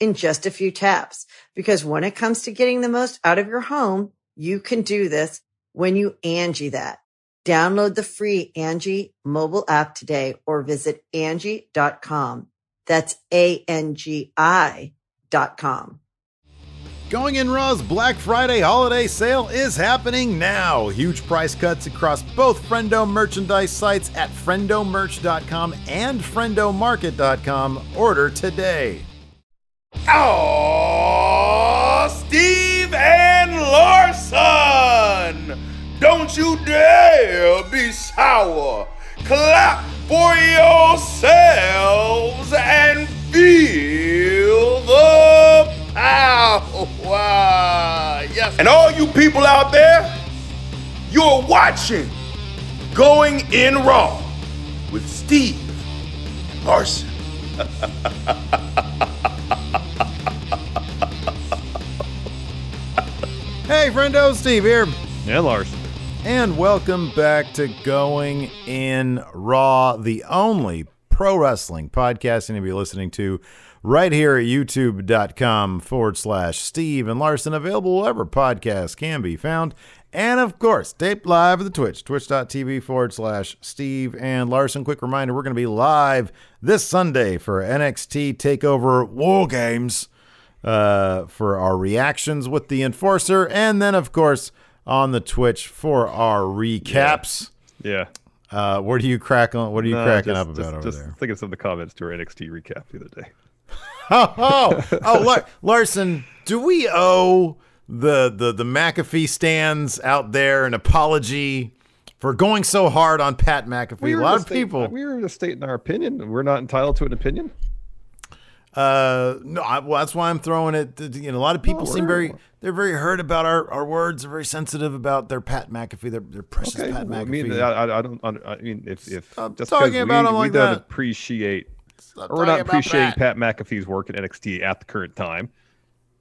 in just a few taps. Because when it comes to getting the most out of your home, you can do this when you Angie that. Download the free Angie mobile app today or visit Angie.com. That's A-N-G-I dot com. Going in Raw's Black Friday holiday sale is happening now. Huge price cuts across both Friendo merchandise sites at friendomerch.com and friendomarket.com. Order today. Oh, Steve and Larson! Don't you dare be sour. Clap for yourselves and feel the power. Yes. And all you people out there, you're watching Going in Raw with Steve Larson. Hey, friendo, Steve here. And Larson. And welcome back to Going in Raw, the only pro wrestling podcast you're going to be listening to right here at youtube.com forward slash Steve and Larson, available wherever podcasts can be found. And of course, taped live at the Twitch, twitch.tv forward slash Steve and Larson. Quick reminder we're going to be live this Sunday for NXT TakeOver War Games uh, for our reactions with the Enforcer. And then, of course, on the Twitch for our recaps. Yeah. Uh, what are you cracking? What are you No, cracking just- up about just, over just there? thinking some of the comments to our NXT recap the other day. Oh, oh, oh Lar- Larson, do we owe the, the the McAfee stands out there an apology for going so hard on Pat McAfee? a lot of state- people. We were just stating our opinion. We're not entitled to an opinion. Uh, no, I, well, that's why I'm throwing it. You know, a lot of people No, seem very they're very hurt about our, our words. They're very sensitive about their Pat McAfee, their their precious Okay. Pat well, I McAfee. mean, I, I- don't. I mean, if if Stop just talking about we, him we like don't that. appreciate Stop or we're not appreciating Pat. Pat McAfee's work at NXT at the current time.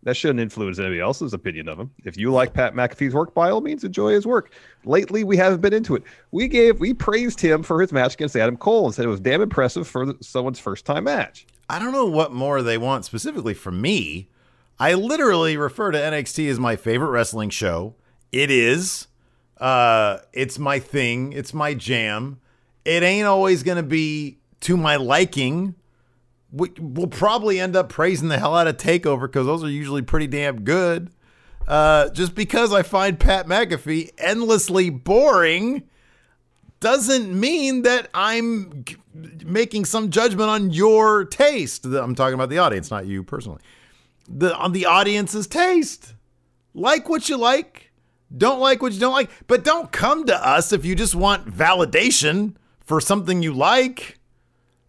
That shouldn't influence anybody else's opinion of him. If you like Pat McAfee's work, by all means, enjoy his work. Lately, we haven't been into it. We gave, we praised him for his match against Adam Cole and said it was damn impressive for the- someone's first time match. I don't know what more they want specifically from me. I literally refer to NXT as my favorite wrestling show. It is. Uh, it's my thing. It's my jam. It ain't always going to be to my liking. We, we'll probably end up praising the hell out of Takeover because those are usually pretty damn good. Uh, just because I find Pat McAfee endlessly boring doesn't mean that I'm making some judgment on your taste. I'm talking about the audience, not you personally. The on the audience's taste. Like what you like, don't like what you don't like, but don't come to us if you just want validation for something you like.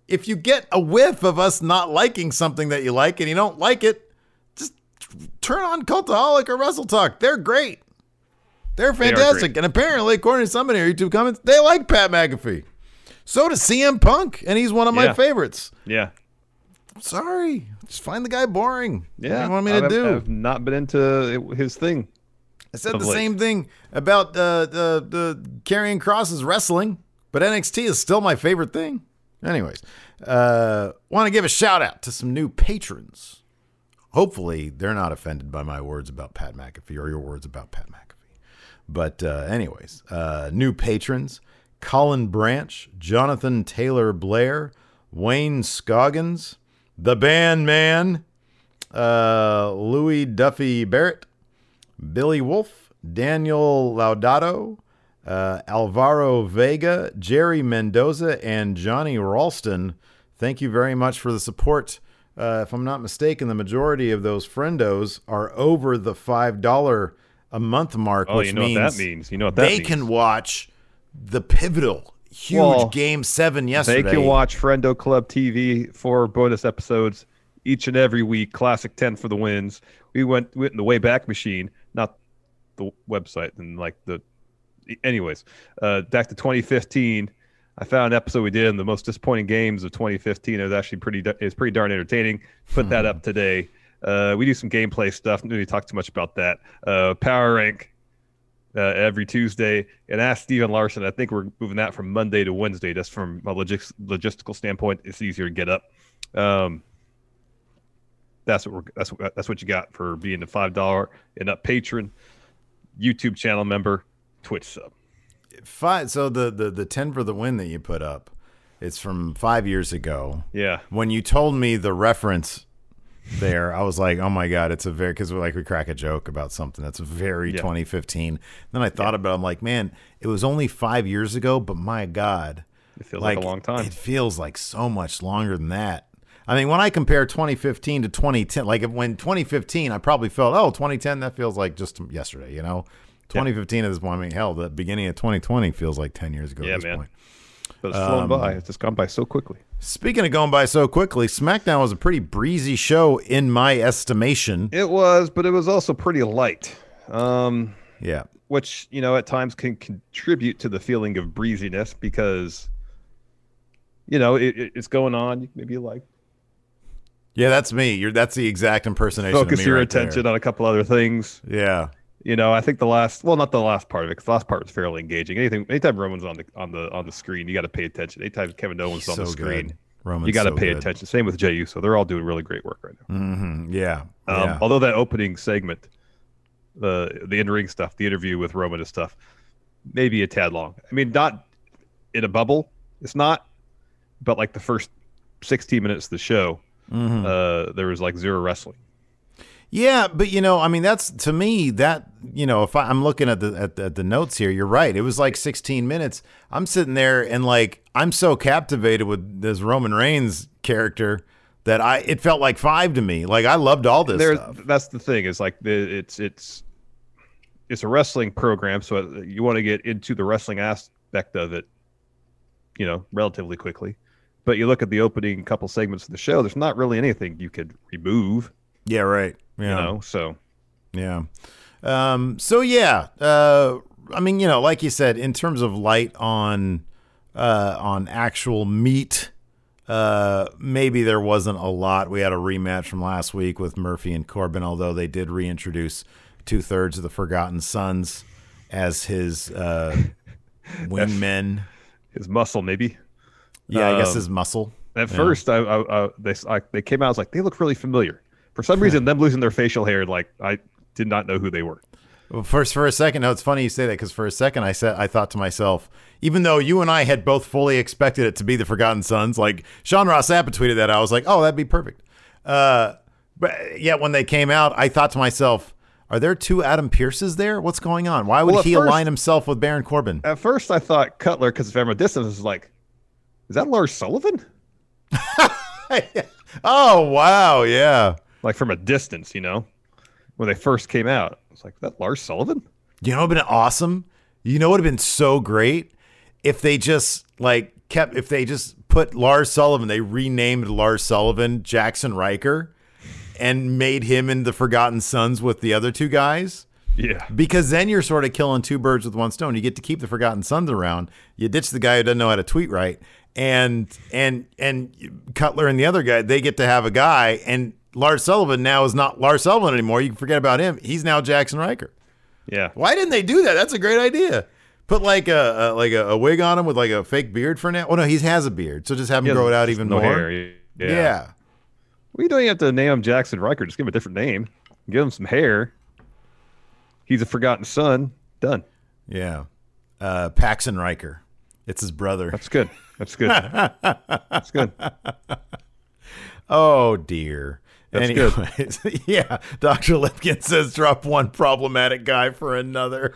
If you get a whiff of us not liking something that you like and you don't like it, just turn on Cultaholic or WrestleTalk. They're great. They're fantastic. great. and apparently, according to somebody in our YouTube comments, they like Pat McAfee. So does CM Punk, and he's one of my Yeah. favorites. Yeah. Sorry. Just find the guy boring. Yeah. What do you want me to I've, do? I've not been into his thing. I said the late. same thing about uh, the the carrying crosses wrestling, but NXT is still my favorite thing. Anyways, uh, want to give a shout out to some new patrons. Hopefully, they're not offended by my words about Pat McAfee or your words about Pat McAfee. But uh, anyways, uh, new patrons: Colin Branch, Jonathan Taylor Blair, Wayne Scoggins, the Band Man, uh, Louis Duffy Barrett, Billy Wolf, Daniel Laudato, uh, Alvaro Vega, Jerry Mendoza, and Johnny Ralston. Thank you very much for the support. Uh, if I'm not mistaken, the majority of those friendos are over the five dollar a month mark, Oh, which you know means what that means. You know what that they means. can watch the pivotal, huge Well, game seven yesterday. They can watch Friendo Club TV for bonus episodes each and every week. Classic ten for the wins. We went went in the Wayback Machine, not the website, and like the. Anyways, uh, back to 2015. I found an episode we did in the most disappointing games of 2015. It was actually pretty. It's pretty darn entertaining. Put that up today. Uh, we do some gameplay stuff. Don't really talk too much about that. Uh, power rank uh, every Tuesday. And ask Steve and Larson. I think we're moving that from Monday to Wednesday. Just from a logis- logistical standpoint, it's easier to get up. Um, that's what we're that's what that's what you got for being a five dollar and up patron, YouTube channel member, Twitch sub. five. So the, the the ten for the win that you put up, it's from five years ago. Yeah, When you told me the reference there, I was like, oh my god, it's a very because we're like we crack a joke about something that's very Yeah. 2015. Then I thought about, it, I'm like, man, it was only five years ago, but my god, it feels like, a long time. It feels like so much longer than that. I mean, when I compare 2015 to 2010, like when 2015, I probably felt, oh, 2010, that feels like just yesterday, you know? 2015 at this point, I mean, hell, the beginning of 2020 feels like 10 years ago Yeah, at this man. point. But it's flown um, by. It's just gone by so quickly. Speaking of going by so quickly, SmackDown was a pretty breezy show in my estimation. It was, but it was also pretty light. Um, Yeah. which you know at times can contribute to the feeling of breeziness because you know it, it- it's going on. You maybe like Yeah, that's me. You're that's the exact impersonation. focus your right there. attention on a couple other things. Yeah. You know, I think the last well, not the last part of it, because the last part was fairly engaging. Anything, anytime Roman's on the on the on the screen, you got to pay attention. Anytime Kevin Owens on the screen, good. Roman's you got to so pay good. attention. Same with Jey Uso; they're all doing really great work right now. hmm Yeah. Um, yeah. Although that opening segment, the the in ring stuff, the interview with Roman and stuff, maybe a tad long. I mean, not in a bubble. It's not, but like the first sixteen minutes of the show, Mm-hmm. uh, there was like zero wrestling. Yeah, but you know, I mean, that's to me that you know, if I, I'm looking at the, at the at the notes here, you're right. It was like 16 minutes. I'm sitting there and like I'm so captivated with this Roman Reigns character that I it felt like five to me. Like I loved all this There's stuff. that's the thing is like the it's it's it's a wrestling program, so you want to get into the wrestling aspect of it, you know, relatively quickly. But you look at the opening couple segments of the show. There's not really anything you could remove, Yeah, right. Yeah. you know. So Yeah. Um, so yeah, uh, I mean, you know, like you said, in terms of light on uh, on actual meat, uh, maybe there wasn't a lot. We had a rematch from last week with Murphy and Corbin, although they did reintroduce two thirds of the Forgotten Sons as his uh, wingmen. his muscle maybe. Yeah, I guess Um, his muscle. At first, I, I, I they I, they came out. I was like, they look really familiar. For some reason, them losing their facial hair, like I did not know who they were. Well, first, for a second, no, it's funny you say that because for a second, I said I thought to myself, even though you and I had both fully expected it to be the Forgotten Sons, like Sean Ross Sapp tweeted that, I was like, oh, that'd be perfect. Uh, but yet when they came out, I thought to myself, are there two Adam Pearces there? What's going on? Why would Well, he first- align himself with Baron Corbin? At first, I thought Cutler, because from a distance, was like, is that Lars Sullivan? oh wow, yeah. Like from a distance, you know, when they first came out, I was like, that Lars Sullivan? You know, it would have been awesome. You know, it would have been so great if they just like kept if they just put Lars Sullivan. They renamed Lars Sullivan Jaxson Ryker and made him in the Forgotten Sons with the other two guys. Yeah, Because then you're sort of killing two birds with one stone. You get to keep the Forgotten Sons around. You ditch the guy who doesn't know how to tweet right, and and and Cutler and the other guy they get to have a guy. And Lars Sullivan now is not Lars Sullivan anymore. You can forget about him. He's now Jaxson Ryker. yeah. Why didn't they do that? That's a great idea. Put like a, a like a, a wig on him with like a fake beard for now. Oh no, he has a beard, so just have him grow it out even no more. hair. Yeah. Yeah. What are you doing? You have to name him Jaxson Ryker. Just give him a different name. Give him some hair. He's a forgotten son. Done. yeah, Uh, Paxton Riker. It's his brother. That's good. That's good. That's good. Oh dear. That's good. Anyways, yeah, Dr. Lipkin says drop one problematic guy for another.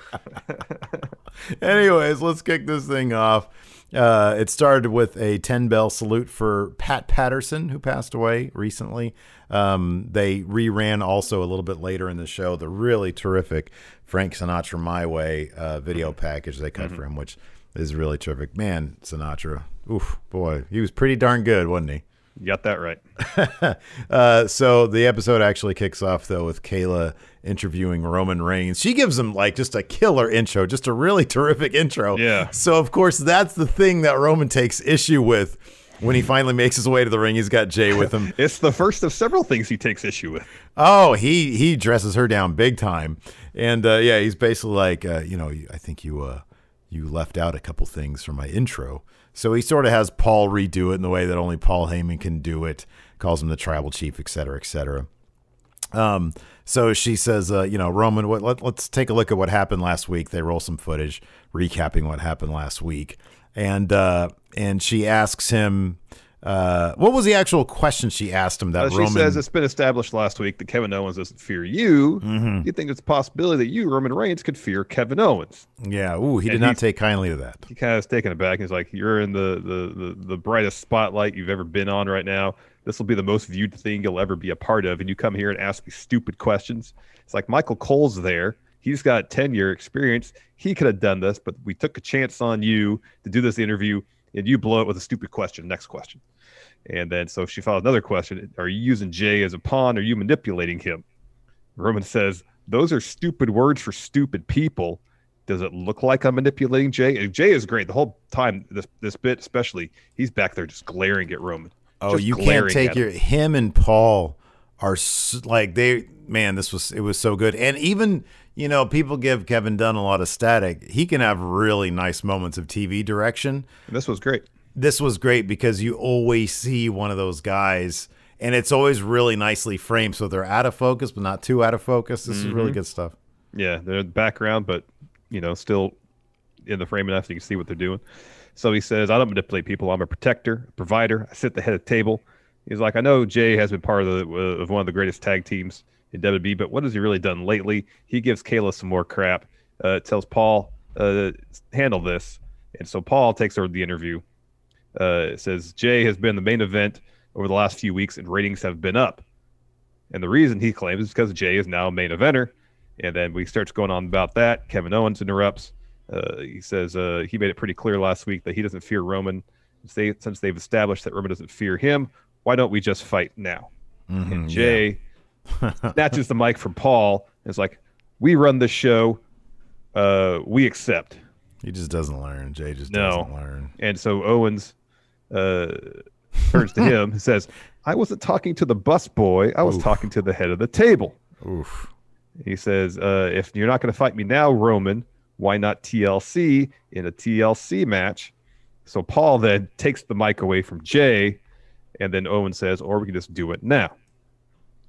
Anyways, let's kick this thing off. Uh, it started with a 10 bell salute for Pat Patterson, who passed away recently. Um, they reran also a little bit later in the show the really terrific Frank Sinatra My Way uh, video package they cut for him, which is really terrific. Man, Sinatra, oof, boy, he was pretty darn good, wasn't he? You got that right. Uh, so the episode actually kicks off though with Kayla interviewing Roman Reigns. She gives him like just a killer intro, just a really terrific intro. Yeah. So of course that's the thing that Roman takes issue with when he finally makes his way to the ring. He's got Jey with him. It's the first of several things he takes issue with. Oh, he he dresses her down big time, and uh, yeah, he's basically like, uh, you know, I think you uh, you left out a couple things from my intro. So he sort of has Paul redo it in the way that only Paul Heyman can do it. Calls him the tribal chief, et cetera, et cetera. Um, so she says, uh, you know, Roman, what, let, let's take a look at what happened last week. They roll some footage recapping what happened last week, and uh, and she asks him, uh, what was the actual question she asked him that Uh, she Roman? says it's been established last week that Kevin Owens doesn't fear you. Mm-hmm. You think it's a possibility that you, Roman Reigns, could fear Kevin Owens? yeah, ooh, he did And not take kindly to that. He kind of is taken aback. He's like, "You're in the, the the the brightest spotlight you've ever been on right now. This will be the most viewed thing you'll ever be a part of, and you come here and ask me stupid questions." It's like Michael Cole's there. He's got ten year experience. He could have done this, but we took a chance on you to do this interview, and you blow it with a stupid question. Next question. And then so she follows another question: Are you using Jey as a pawn? Are you manipulating him? Roman says, Those are stupid words for stupid people. Does it look like I'm manipulating Jey? And Jey is great the whole time. This this bit, especially, he's back there just glaring at Roman. Oh, you can't take your him. him and Paul are like they man. This was it was so good, and even you know people give Kevin Dunn a lot of static. He can have really nice moments of TV direction. This was great. This was great because you always see one of those guys, and it's always really nicely framed, so they're out of focus but not too out of focus. This is really Mm-hmm. good stuff. Yeah, they're in the background, but you know, still in the frame enough so you can see what they're doing. So he says, I don't manipulate people. I'm a protector, a provider. I sit at the head of the table. He's like, I know Jey has been part of the uh, of one of the greatest tag teams in WWE, but what has he really done lately? He gives Kayla some more crap. Uh, tells Paul, uh, handle this. And so Paul takes over the interview. Uh, says Jey has been the main event over the last few weeks, and ratings have been up. And the reason he claims is because Jey is now a main eventer. And then we starts going on about that. Kevin Owens interrupts. Uh, he says uh, he made it pretty clear last week that he doesn't fear Roman. They, since they've established that Roman doesn't fear him, why don't we just fight now? Mm-hmm, and Jey snatches the mic from Paul and is like, "We run this show. Uh, we accept." He just doesn't learn. Jey just No. doesn't learn. And so Owens uh, turns to him and says, "I wasn't talking to the bus boy. I was talking to the head of the table." Oof. He says, uh, if you're not going to fight me now, Roman, why not TLC in a TLC match? So Paul then takes the mic away from Jey, and then Owen says, or we can just do it now.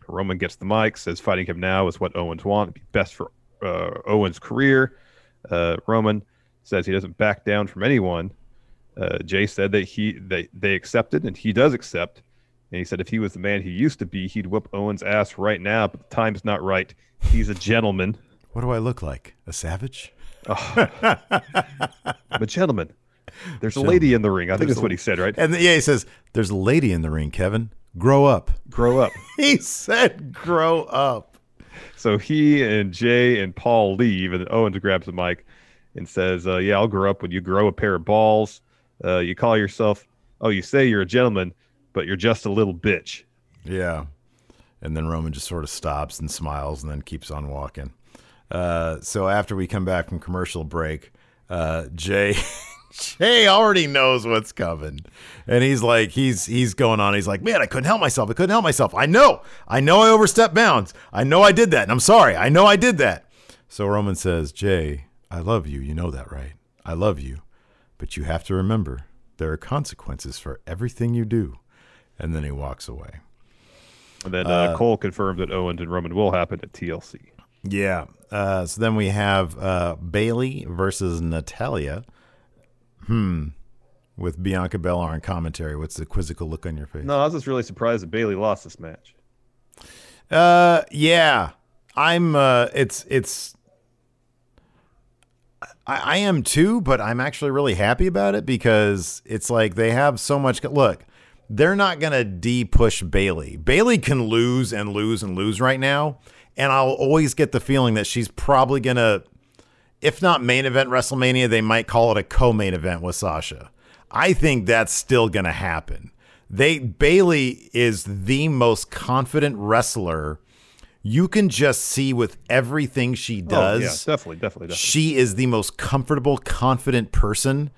Roman gets the mic, says fighting him now is what Owens want, It'd be best for uh, Owens' career. Uh, Roman says he doesn't back down from anyone. Uh, Jey said that he they, they accepted, and he does accept. And he said if he was the man he used to be, he'd whip Owens' ass right now, but the time's not right. He's a gentleman. What do I look like? A savage? I'm a gentleman. There's a lady in the ring. I think that's what he said, right? And yeah, he says, "There's a lady in the ring, Kevin. Grow up." Grow up. He said, "Grow up." So he and Jey and Paul leave, and Owens grabs the mic and says, uh, "Yeah, I'll grow up when you grow a pair of balls. Uh, you call yourself, oh, you say you're a gentleman, but you're just a little bitch." Yeah. And then Roman just sort of stops and smiles and then keeps on walking. Uh, so after we come back from commercial break, uh, Jey Jey already knows what's coming. And he's like, he's he's going on. He's like, man, I couldn't help myself. I couldn't help myself. I know. I know I overstepped bounds. I know I did that. And I'm sorry. I know I did that. So Roman says, Jey, I love you. You know that, right? I love you. But you have to remember there are consequences for everything you do. And then he walks away. And then uh, Cole confirmed that Owens and Roman will happen at TLC. Yeah. Uh, so then we have uh, Bayley versus Natalya. Hmm. With Bianca Belair on commentary. What's the quizzical look on your face? No, I was just really surprised that Bayley lost this match. Uh, yeah, I'm. Uh, it's it's. I, I am too, but I'm actually really happy about it because it's like they have so much. Look, they're not gonna de push Bayley. Bayley can lose and lose and lose right now, and I'll always get the feeling that she's probably gonna, if not main event WrestleMania, they might call it a co-main event with Sasha. I think that's still gonna happen. They Bayley is the most confident wrestler you can just see with everything she does. Oh, yeah, definitely, definitely, definitely. She is the most comfortable, confident person.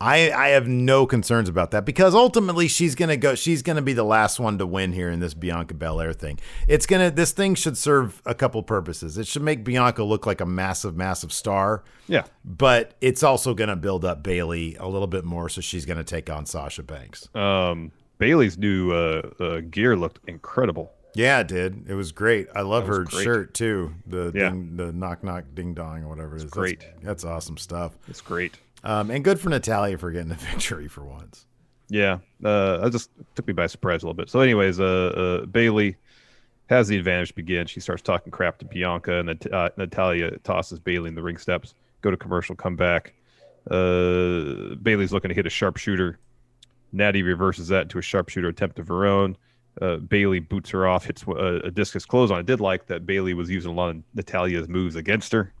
I I have no concerns about that because ultimately she's gonna go. She's gonna be the last one to win here in this Bianca Belair thing. It's gonna. This thing should serve a couple purposes. It should make Bianca look like a massive, massive star. Yeah. But it's also gonna build up Bayley a little bit more, so she's gonna take on Sasha Banks. Um, Bayley's new uh, uh, gear looked incredible. Yeah, it did. It was great. I love her great. shirt too. The Yeah. ding, the knock knock ding dong or whatever it is. That's- great. That's, awesome stuff. It's great. Um, and good for Natalya for getting the victory for once. Yeah, uh, I just took me by surprise a little bit. So, anyways, uh, uh, Bayley has the advantage to begin. She starts talking crap to Bianca, and then uh, Natalya tosses Bayley in the ring steps. Go to commercial, come back. Uh, Bayley's looking to hit a sharpshooter. Natty reverses that into a sharpshooter attempt of her own. Uh, Bayley boots her off, hits a, a discus clothesline. I did like that Bayley was using a lot of Natalya's moves against her.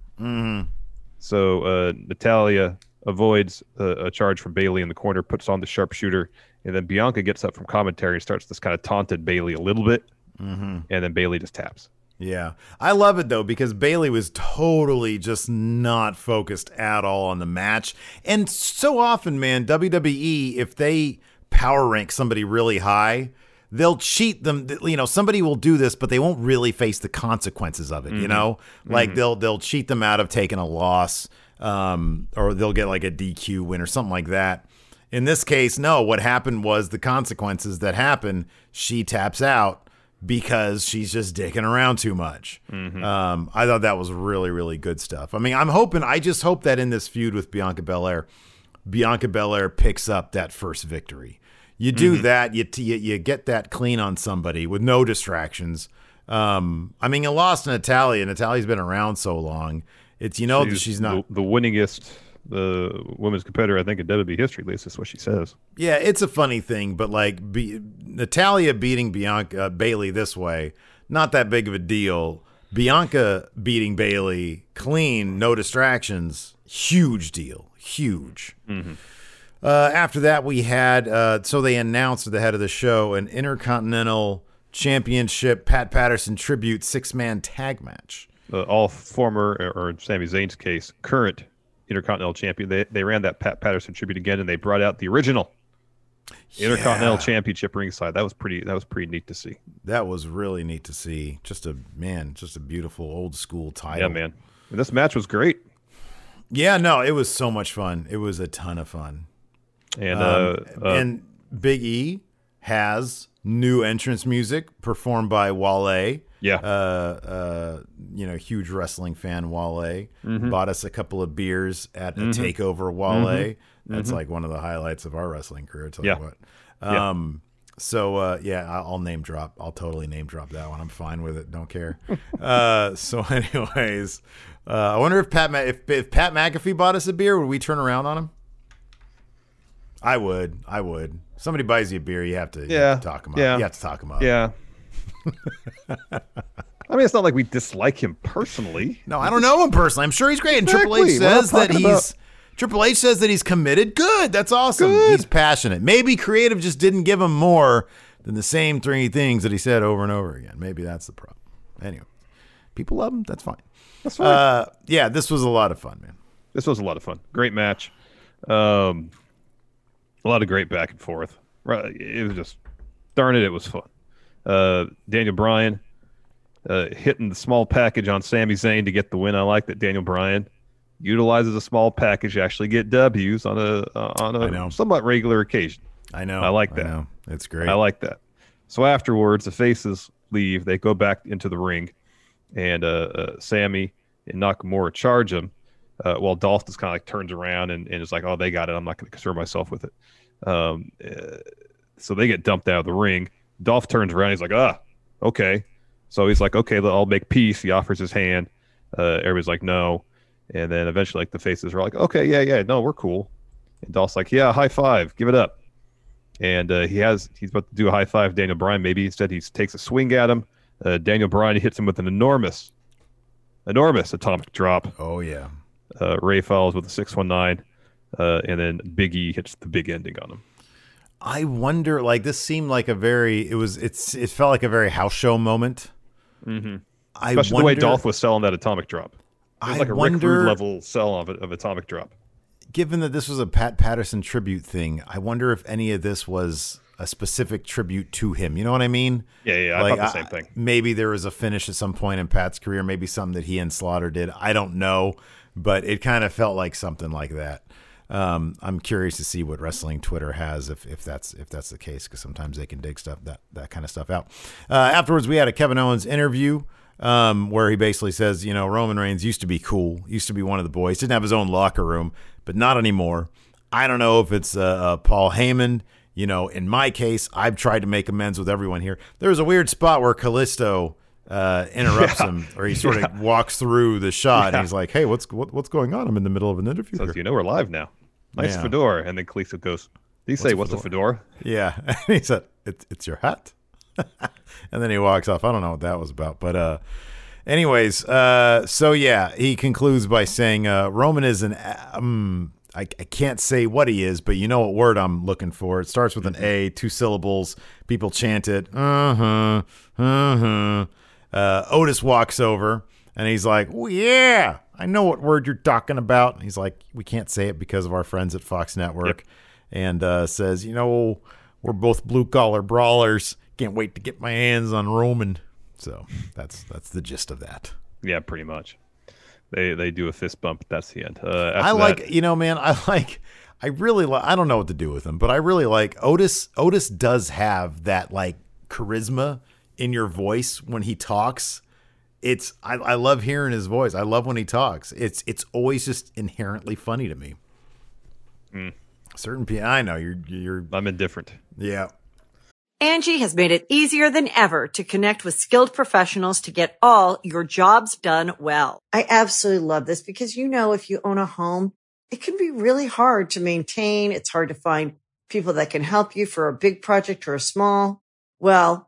So uh, Natalya avoids uh, a charge from Bayley in the corner, puts on the sharpshooter, and then Bianca gets up from commentary and starts this kind of taunted Bayley a little bit, and then Bayley just taps. Yeah. I love it though because Bayley was totally just not focused at all on the match. And so often, man, WWE, if they power rank somebody really high, they'll cheat them. You know, somebody will do this, but they won't really face the consequences of it. You know, like they'll they'll cheat them out of taking a loss, um, or they'll get like a DQ win or something like that. In this case, no. What happened was the consequences that happen. She taps out because she's just dicking around too much. Um, I thought that was really, really good stuff. I mean, I'm hoping, I just hope that in this feud with Bianca Belair, Bianca Belair picks up that first victory. You do that, you, you you get that clean on somebody with no distractions. Um, I mean, you lost Natalya. Natalya's been around so long. It's you know that she's not. the, the winningest the women's competitor, I think, in WWE history. At least that's what she says. Yeah, it's a funny thing, but like be, Natalya beating Bianca uh, Bayley this way, not that big of a deal. Bianca beating Bayley clean, no distractions, huge deal, huge. Uh, after that, we had uh, so they announced at the head of the show an Intercontinental Championship Pat Patterson tribute six man tag match. Uh, all former, or or in Sami Zayn's case, current Intercontinental Champion. They they ran that Pat Patterson tribute again, and they brought out the original Intercontinental Yeah. Championship ringside. That was pretty. That was pretty neat to see. That was really neat to see. Just a man, just a beautiful old school title. Yeah, man. And this match was great. Yeah, no, it was so much fun. It was a ton of fun. And Um, uh, uh, and Big E has new entrance music performed by Wale. Yeah. Uh, uh, you know, huge wrestling fan Wale Mm-hmm. bought us a couple of beers at a takeover Wale. That's like one of the highlights of our wrestling career. Tell Mm-hmm. Yeah. you what. Yeah. Um, so uh, yeah, I'll name drop. I'll totally name drop that one. I'm fine with it. Don't care. uh, so, anyways, uh, I wonder if Pat Ma- if, if Pat McAfee bought us a beer, would we turn around on him? I would. I would. Somebody buys you a beer, you have to, you Yeah. have to talk him up. Yeah. You have to talk him up. yeah. I mean, it's not like we dislike him personally. No, I don't know him personally. I'm sure he's great. And Triple H Exactly. We're not says that he's about- Triple H says that he's committed. Good. That's awesome. Good. He's passionate. Maybe creative just didn't give him more than the same three things that he said over and over again. Maybe that's the problem. Anyway, people love him. That's fine. That's fine. Uh, yeah, this was a lot of fun, man. this was a lot of fun. Great match. Um, a lot of great back and forth. Right, It was just, darn it, it was fun. Uh, Daniel Bryan uh, hitting the small package on Sami Zayn to get the win. I like that Daniel Bryan utilizes a small package to actually get W's on a uh, on I a somewhat regular occasion. I know. I like that. know. It's great. I like that. So afterwards, the faces leave. They go back into the ring, and uh, uh, Sami and Nakamura charge him. Uh, while Dolph just kind of like turns around and, and is like, "Oh, they got it. I'm not going to concern myself with it." Um, uh, so they get dumped out of the ring. Dolph turns around. He's like, "Ah, okay." So he's like, okay, I'll make peace. He offers his hand. Uh, everybody's like, no. And then eventually, like the faces are like, okay, yeah, yeah, no, we're cool. And Dolph's like, yeah, high five, give it up. And uh, he has he's about to do a high five. Daniel Bryan maybe instead he takes a swing at him. Uh, Daniel Bryan hits him with an enormous, enormous atomic drop. Oh yeah. Uh, Rey follows with a six one nine, uh, and then Biggie hits the big ending on him. I wonder. Like this seemed like a very. It was. It's. It felt like a very house show moment. Mm-hmm. I Especially wonder, the way Dolph was selling that atomic drop. It was I like a Rick wonder- Rude level sell of, of atomic drop. given that this was a Pat Patterson tribute thing, I wonder if any of this was a specific tribute to him. You know what I mean? Yeah, yeah, I thought the same thing. Maybe there was a finish at some point in Pat's career, maybe something that he and Slaughter did. I don't know, but it kind of felt like something like that. Um, I'm curious to see what wrestling Twitter has if, if that's if that's the case because sometimes they can dig stuff that that kind of stuff out. Uh, afterwards, we had a Kevin Owens interview um, where he basically says, you know, Roman Reigns used to be cool, used to be one of the boys, didn't have his own locker room, but not anymore. I don't know if it's uh, uh, Paul Heyman. You know, in my case, I've tried to make amends with everyone here. There's a weird spot where Kalisto uh, interrupts him, or he sort of walks through the shot, and he's like, "Hey, what's what, what's going on? I'm in the middle of an interview." Here." you know we're live now. Nice Yeah. fedora. And then Kalisto goes, Did he say, What's a fedora? Yeah. And he said, it's, it's your hat. and then he walks off. I don't know what that was about. But, uh, anyways, uh, so yeah, he concludes by saying, uh, Roman is an, um, I, I can't say what he is, but you know what word I'm looking for. It starts with an A, two syllables. People chant it. Uh huh. Uh huh. Uh, Otis walks over and he's like, oh, yeah, I know what word you're talking about. And he's like, we can't say it because of our friends at Fox Network. And uh, says, you know, we're both blue collar brawlers. Can't wait to get my hands on Roman. So that's that's the gist of that. Yeah, pretty much. They they do a fist bump. That's the end. Uh, I like, that- you know, man, I like, I really like, I don't know what to do with him, but I really like Otis. Otis does have that like charisma in your voice when he talks. It's, I, I love hearing his voice. I love when he talks. It's, it's always just inherently funny to me. Hmm. Certain people, I know you're, you're, I'm indifferent. yeah. Angie has made it easier than ever to connect with skilled professionals to get all your jobs done well. I absolutely love this because, you know, if you own a home, it can be really hard to maintain. It's hard to find people that can help you for a big project or a small. Well,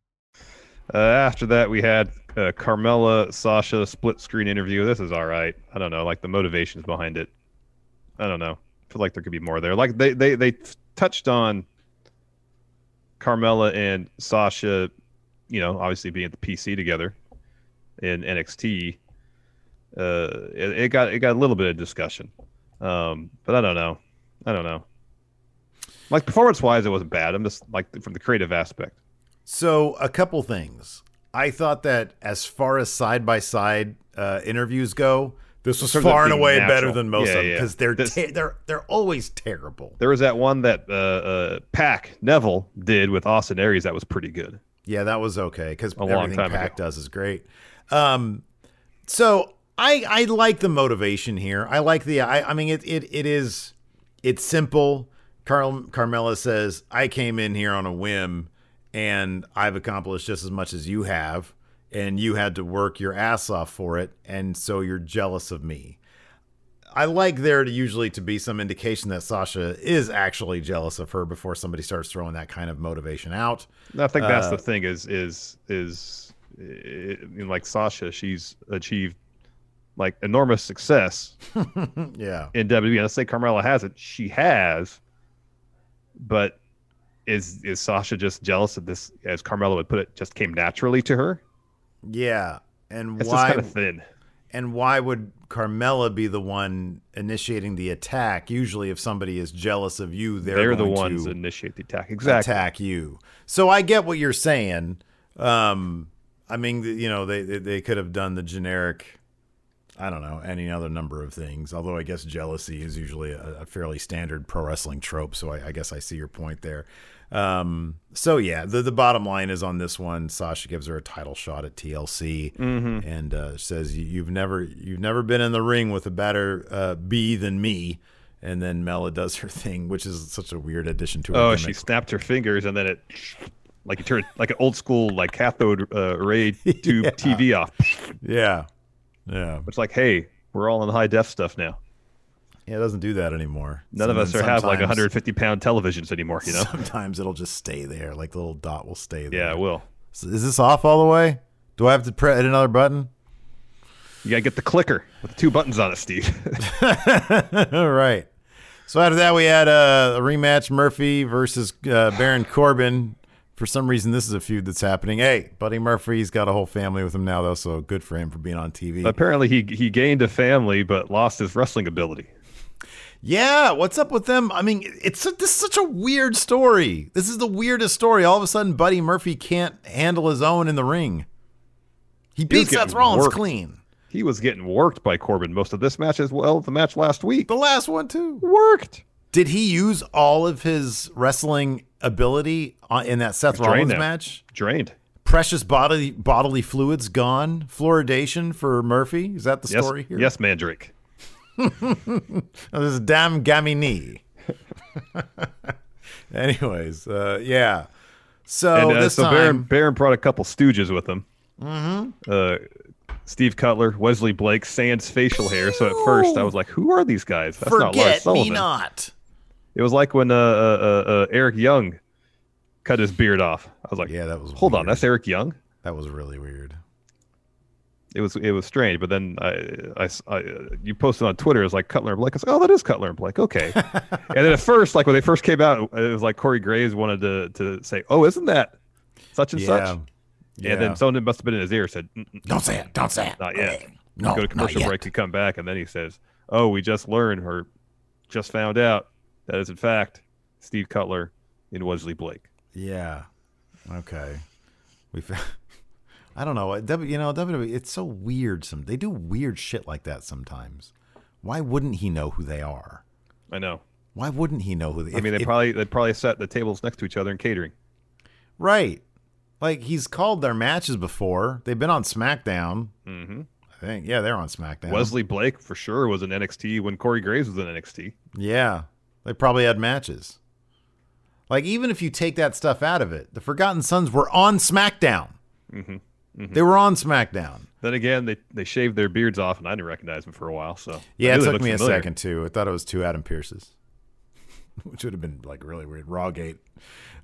Uh, after that, we had uh, Carmella Sasha split screen interview. This is all right. I don't know, like the motivations behind it. I don't know. I feel like there could be more there. Like they they they touched on Carmella and Sasha, you know, obviously being at the PC together in NXT. Uh, it, it got it got a little bit of discussion, um, but I don't know. I don't know. Like performance wise, it wasn't bad. I'm just like from the creative aspect. So a couple things. I thought that as far as side by side interviews go, this was far and away natural. better than most Yeah, of them yeah. because they're This- te- they're they're always terrible. There was that one that uh, uh, Pac Neville did with Austin Aries that was pretty good. Yeah, that was okay because everything Pac ago. does is great. Um, so I I like the motivation here. I like the I I mean it it it is it's simple. Carl Carmella says I came in here on a whim and I've accomplished just as much as you have and you had to work your ass off for it and so you're jealous of me. I like there to usually to be some indication that Sasha is actually jealous of her before somebody starts throwing that kind of motivation out. I think that's Uh, the thing is is is know, like Sasha, she's achieved like enormous success Yeah. in WWE. Let's say Carmella has it. She has, but is is Sasha just jealous of this? As Carmella would put it, just came naturally to her. Yeah. And It's why just kind of thin. and why would Carmella be the one initiating the attack? Usually if somebody is jealous of you, they're, They're, the ones to initiate the attack. Exactly. attack you. So I get what you're saying. Um I mean, you know, they, they could have done the generic I don't know, any other number of things. Although I guess jealousy is usually a, a fairly standard pro wrestling trope. So I, I guess I see your point there. Um, so yeah, the the bottom line is on this one. Sasha gives her a title shot at TLC and uh, says, "You- "You've never you've never been in the ring with a better uh, B than me." And then Mela does her thing, which is such a weird addition to her. Oh, gimmick. she snapped her fingers and then it, like it turned like an old school like cathode uh, ray tube TV off. yeah, yeah. It's like, hey, we're all on high def stuff now. Yeah, it doesn't do that anymore. None of us are have like 150 pound televisions anymore. You know? Sometimes it'll just stay there, like the little dot will stay there. yeah, it will. So Is this off all the way? Do I have to press another button? You gotta get the clicker with the two buttons on it, Steve. all right. So after that, we had uh, a rematch: Murphy versus uh, Baron Corbin. For some reason, this is a feud that's happening. Hey, Buddy Murphy's got a whole family with him now, though, so good for him for being on TV. Apparently, he he gained a family but lost his wrestling ability. Yeah, what's up with them? I mean, it's this is such a weird story. This is the weirdest story. All of a sudden, Buddy Murphy can't handle his own in the ring. He beats Seth Rollins worked. clean. He was getting worked by Corbin most of this match as well. The match last week The last one too. worked. Did he use all of his wrestling ability in that Seth Drained Rollins match? Drained. Precious bodily bodily fluids gone. Fluoridation for Murphy. Is that the Yes, story here? yes, Mandrake. This is damn Gamini. Anyways, uh, yeah. So and uh, this so time, Baron, Baron brought a couple stooges with him. Mm-hmm. Uh, Steve Cutler, Wesley Blake, Sans facial hair. So at first I was like, "Who are these guys?" That's not Lars forget me Sullivan. not. It was like when uh, uh, uh, uh, Eric Young cut his beard off. I was like, Yeah, that was Hold on, that's Eric Young." That was really weird. It was it was strange, but then I, I, I uh, you posted on Twitter. It was like Cutler and Blake. I was like, oh, that is Cutler and Blake. Okay. and then at first, like when they first came out, it was like Corey Graves wanted to to say, oh, isn't that such and Yeah. such? Yeah. And then someone must have been in his ear said, don't say it. Don't say it. not yet. No, Go to commercial break and come back, and then he says, oh, we just learned or just found out that is in fact Steve Cutler in Wesley Blake. Yeah. Okay. We. I don't know. W, you know, WWE. It's so weird. Some they do weird shit like that sometimes. Why wouldn't he know who they are? I know. Why wouldn't he know who they? I mean, they if- probably they probably set the tables next to each other in catering. right. Like he's called their matches before. They've been on SmackDown. Mm-hmm. I think. Yeah, they're on SmackDown. Wesley Blake for sure was in NXT when Corey Graves was in NXT. Yeah, they probably had matches. Like even if you take that stuff out of it, the Forgotten Sons were on SmackDown. Mm-hmm. They were on SmackDown. Then again, they they shaved their beards off, and I didn't recognize them for a while. So Yeah, it took me a second too. I thought it was two Adam Pearces, which would have been like really weird. Rawgate.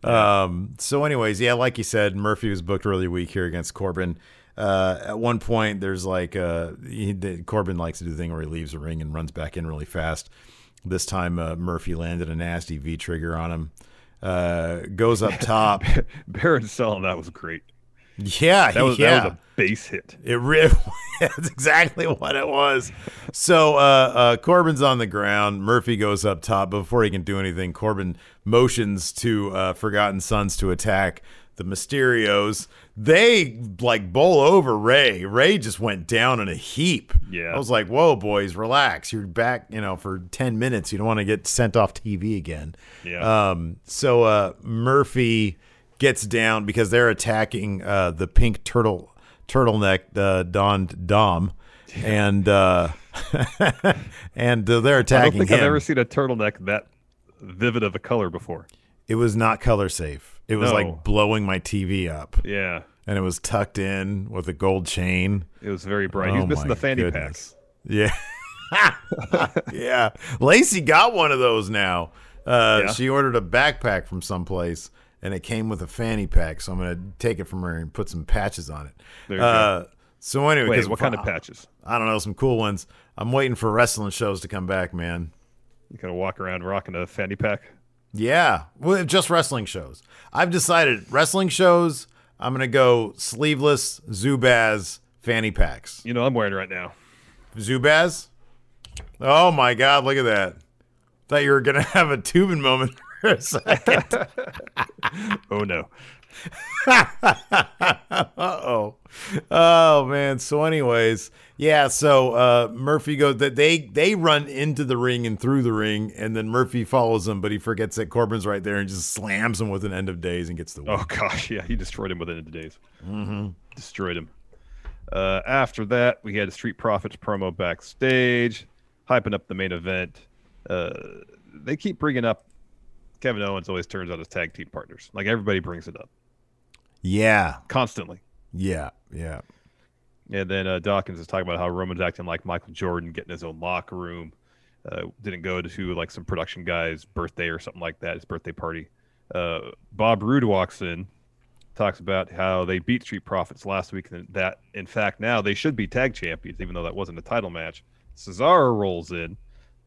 Um, so, anyways, yeah, like you said, Murphy was booked really weak here against Corbin. Uh, at one point, there's like uh, he, the, Corbin likes to do the thing where he leaves the ring and runs back in really fast. This time, uh, Murphy landed a nasty V trigger on him. Uh, goes up top. Baron selling that was great. yeah, That was yeah. that was a base hit. It really that's exactly what it was. So uh, uh, Corbin's on the ground. Murphy goes up top. Before he can do anything, Corbin motions to uh, Forgotten Sons to attack the Mysterios. They like bowl over Rey. Rey just went down in a heap. Yeah. I was like, "Whoa, boys, relax. You're back. You know, for ten minutes. You don't want to get sent off TV again." Yeah. Um, so uh, Murphy gets down because they're attacking uh, the pink turtle turtleneck uh, donned Dom, and uh, and uh, they're I don't attacking think him. I've ever seen a turtleneck that vivid of a color before. it was not color safe. It was No. like blowing my TV up, Yeah, and it was tucked in with a gold chain. it was very bright. Oh he was missing the fanny goodness. Yeah. yeah. Lacey got one of those now. Uh, Yeah? She ordered a backpack from someplace and it came with a fanny pack. So I'm going to take it from her and put some patches on it. There you uh, So anyway, Wait, what kind of patches? I don't know, some cool ones. I'm waiting for wrestling shows to come back, man. You kind of walk around rocking a fanny pack. Yeah, well, just wrestling shows. I've decided wrestling shows. I'm gonna go sleeveless Zubaz fanny packs. You know, I'm wearing right now. Zubaz. Oh my God! Look at that. Thought you were gonna have a tubing moment for a second. Oh no. Oh, oh man. So, anyways, yeah. So uh, Murphy goes that they they run into the ring and through the ring, and then Murphy follows him, but he forgets that Corbin's right there and just slams him with an end of days and gets the win. Oh gosh, yeah, he destroyed him within the days. Mm-hmm. Destroyed him. Uh, after that, we had a Street Profits promo backstage, hyping up the main event. Uh, they keep bringing up Kevin Owens. Always turns out as tag team partners. Like everybody brings it up Yeah, constantly. yeah, yeah. And then uh, Dawkins is talking about how Roman's acting like Michael Jordan, getting his own locker room. Uh, didn't go to like some production guy's birthday or something like that, his birthday party. Uh, Bob Roode walks in, talks about how they beat Street Profits last week, and that in fact now they should be tag champions, even though that wasn't a title match. Cesaro rolls in,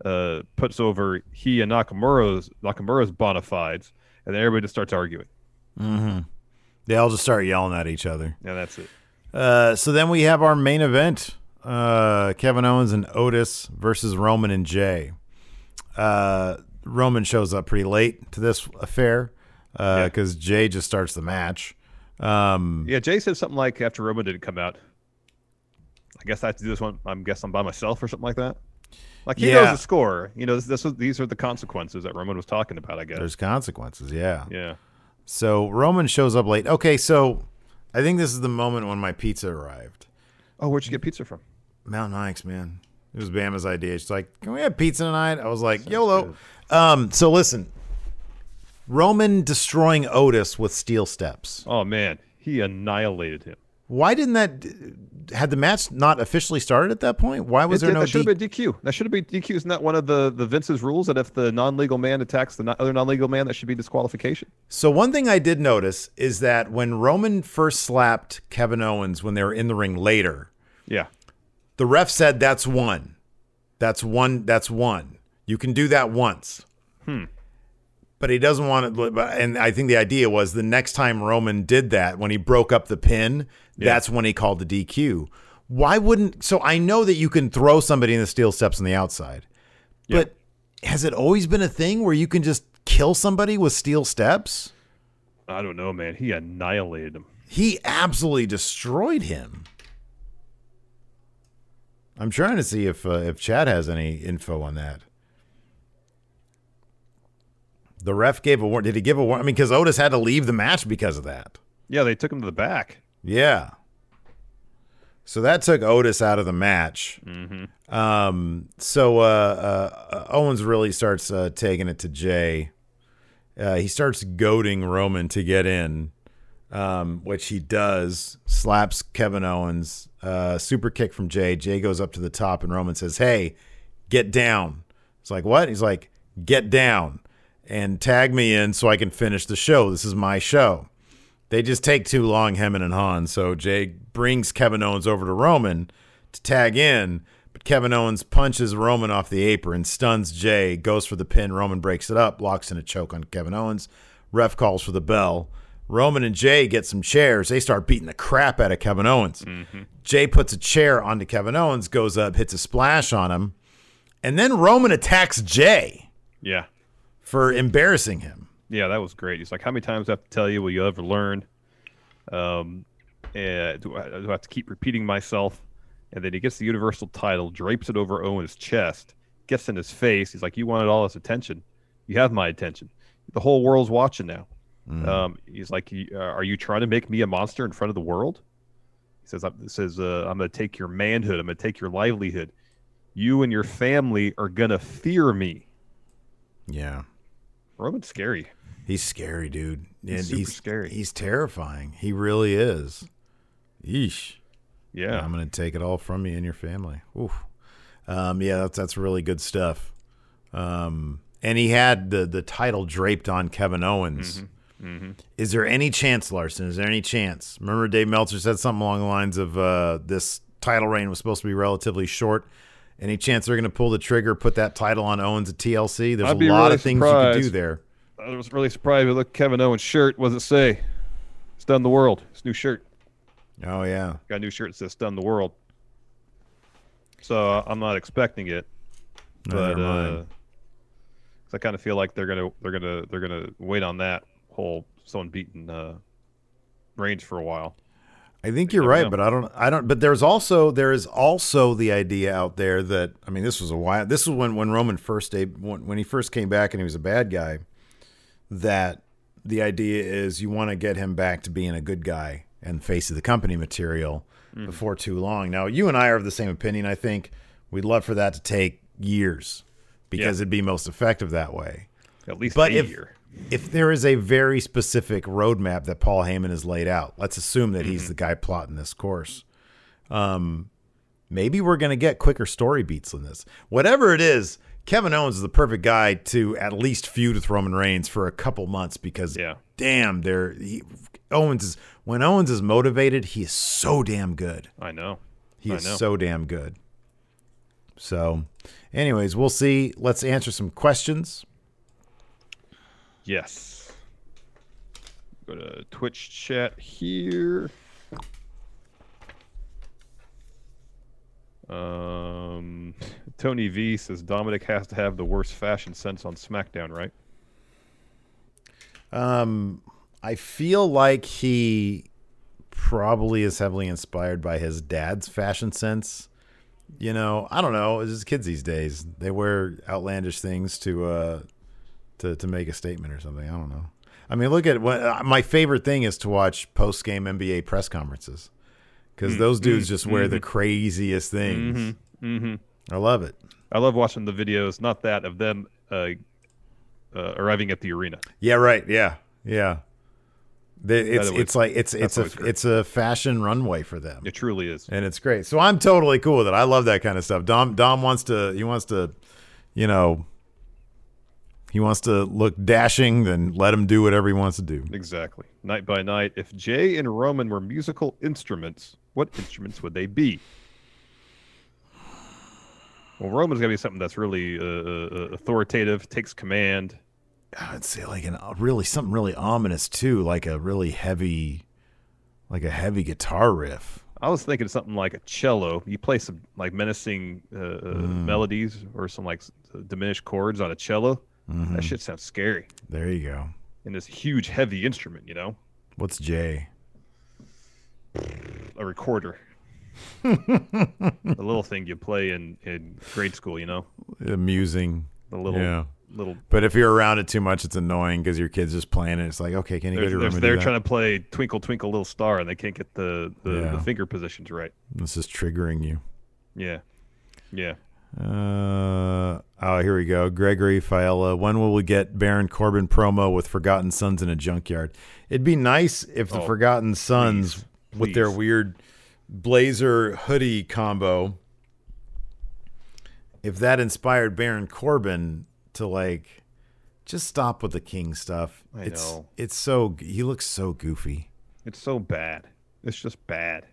uh, puts over he and Nakamura's Nakamura's bona fides, and then everybody just starts arguing. They all just start yelling at each other. Yeah, that's it. Uh, so then we have our main event: uh, Kevin Owens and Otis versus Roman and Jey. Uh, Roman shows up pretty late to this affair because Jey just starts the match. Um, Yeah, Jey said something like after Roman didn't come out. I guess I have to do this one. I'm guessing I'm by myself or something like that. Like he Yeah. knows the score. You know, this, this was, these are the consequences that Roman was talking about. I guess. there's consequences, yeah. yeah. So Roman shows up late. Okay, so I think this is the moment when my pizza arrived. Oh, where'd you get pizza from? Mountain Mike's, man. It was Bama's idea. She's like, "Can we have pizza tonight?" I was like, "YOLO." Um, so listen, Roman destroying Otis with steel steps. Oh man, he annihilated him. Why didn't that? Had the match not officially started at that point? Why was It there did- no? that should D- have been DQ. That should have been DQ. Isn't that one of the the Vince's rules that if the non-legal man attacks the other non-legal man, that should be disqualification? so one thing I did notice is that when Roman first slapped Kevin Owens when they were in the ring later, Yeah. the ref said that's one. That's one. That's one. You can do that once. Hmm But he doesn't want it. but- And I think the idea was the next time Roman did that, when he broke up the pin, that's when he called the DQ. Why wouldn't? So I know that you can throw somebody in the steel steps on the outside, but has it always been a thing where you can just kill somebody with steel steps? I don't know, man. He annihilated him. He absolutely destroyed him. I'm trying to see if uh, if Chad has any info on that. The ref gave a warning. Did he give a warning? I mean, because Otis had to leave the match because of that. Yeah, they took him to the back. Yeah. So that took Otis out of the match. Um, so uh, uh, Owens really starts uh, taking it to Jey. Uh, he starts goading Roman to get in, um, which he does. Slaps Kevin Owens. Uh, super kick from Jey. Jey goes up to the top, and Roman says, "Hey, get down." It's like what? He's like, "Get down." And tag me in so I can finish the show. This is my show. They just take too long, Hemming and Han. So Jey brings Kevin Owens over to Roman to tag in, but Kevin Owens punches Roman off the apron, stuns Jey, goes for the pin. Roman breaks it up, locks in a choke on Kevin Owens. Ref calls for the bell. Roman and Jey get some chairs. They start beating the crap out of Kevin Owens. Mm-hmm. Jey puts a chair onto Kevin Owens, goes up, hits a splash on him, and then Roman attacks Jey Yeah. for embarrassing him. Yeah, that was great. He's like, how many times do I have to tell you? Will you ever learn? Um, do I, do I have to keep repeating myself? And then he gets the Universal title, drapes it over Owens' chest, gets in his face. He's like, you wanted all this attention. You have my attention. The whole world's watching now. Um, he's like, uh, are you trying to make me a monster in front of the world? He says, I'm, says, uh, I'm going to take your manhood. I'm going to take your livelihood. You and your family are going to fear me. Yeah. Roman's scary. He's scary, dude. And super scary. He's terrifying. He really is. Yeesh. Yeah. I'm gonna take it all from you and your family. Oof. Um, yeah, that's that's really good stuff. Um, and he had the the title draped on Kevin Owens. Is there any chance, Larson? Is there any chance? Remember, Dave Meltzer said something along the lines of uh, this title reign was supposed to be relatively short. Any chance they're going to pull the trigger, put that title on Owens at TLC? There's I'd a lot really of things you could do there. I was really surprised. look at Kevin Owens' shirt. What does it say? Stun the world. His new shirt. Oh yeah, Got a new shirt that says "Stun the World." So uh, I'm not expecting it, but uh, I kind of feel like they're gonna they're gonna they're gonna wait on that whole someone beating uh, Reigns for a while. I think you're right, know. but I don't. I don't. But there's also there is also the idea out there that I mean, this was a while. This was when when Roman first deb- when, when he first came back and he was a bad guy. That the idea is you want to get him back to being a good guy and face of the company material Mm. before too long. Now you and I are of the same opinion. I think we'd love for that to take years because Yeah. it'd be most effective that way. At least But a if year. if there is a very specific roadmap that Paul Heyman has laid out, let's assume that he's the guy plotting this course. Um, maybe we're going to get quicker story beats than this. Whatever it is, Kevin Owens is the perfect guy to at least feud with Roman Reigns for a couple months because, Yeah. damn, there Owens is when Owens is motivated, he is so damn good. I know. He I is know. so damn good. So, anyways, we'll see. Let's answer some questions. Yes. Go to Twitch chat here. Um, Tony V says Dominic has to have the worst fashion sense on SmackDown, right? Um, I feel like he probably is heavily inspired by his dad's fashion sense. You know, I don't know. It's just kids these days. They wear outlandish things to uh to to make a statement or something. I don't know. I mean, look at what uh, my favorite thing is to watch post game NBA press conferences because those dudes just wear the craziest things. Mm-hmm. I love it. I love watching the videos, not that of them uh, uh, arriving at the arena. Yeah, right. Yeah, yeah. They, it's always- it's like it's it's a it's a fashion runway for them. It truly is. and it's great. So I'm totally cool with it. I love that kind of stuff. Dom Dom wants to he wants to, you know, he wants to look dashing. Then let him do whatever he wants to do. Exactly. Night by night. If Jey and Roman were musical instruments, what instruments would they be? Well, Roman's got to be something that's really uh, uh, authoritative, takes command. I'd say like an really something really ominous too, like a really heavy, like a heavy guitar riff. I was thinking something like a cello. You play some like menacing uh, uh, Mm. melodies or some like diminished chords on a cello. Mm-hmm. That shit sounds scary. There you go. And this huge, heavy instrument, you know, What's Jey? A recorder. the little thing you play in, in grade school, you know, Amusing. the little Yeah. little But if you're around it too much, it's annoying because your kid's just playing it. It's like, okay, can you go to your they're, room they're trying to play Twinkle Twinkle Little Star and they can't get the, the, Yeah. the finger positions right. This is triggering you. Yeah. Yeah. Uh, oh, here we go. Gregory Fiala. When will we get Baron Corbin promo with Forgotten Sons in a junkyard? It'd be nice if the Oh, Forgotten Sons, please, with their weird blazer hoodie combo, if that inspired Baron Corbin to like just stop with the King stuff. I it's know. it's so he looks so goofy. It's so bad. It's just bad.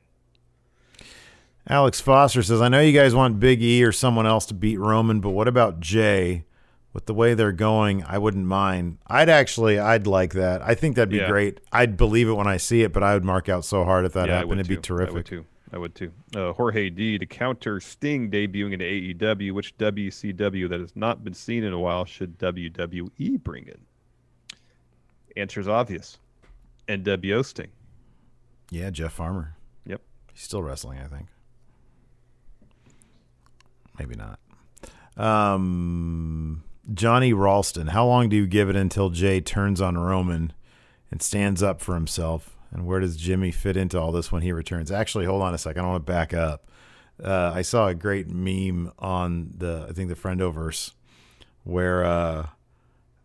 Alex Foster says, I know you guys want Big E or someone else to beat Roman, but what about Jey? With the way they're going, I wouldn't mind. I'd actually, I'd like that. I think that'd be Yeah. great. I'd believe it when I see it, but I would mark out so hard if that yeah, happened. It'd be too. I would terrific. too. I would too. Uh, Jorge D to counter Sting debuting into AEW. Which WCW that has not been seen in a while should WWE bring in? Answer's obvious. NWO Sting. Yeah, Jeff Farmer. Yep. He's still wrestling, I think. Maybe not. Um, Johnny Ralston. How long do you give it until Jey turns on Roman and stands up for himself? And where does Jimmy fit into all this when he returns? Actually, hold on a second. I want to back up. Uh, I saw a great meme on the I think the Friendoverse where uh,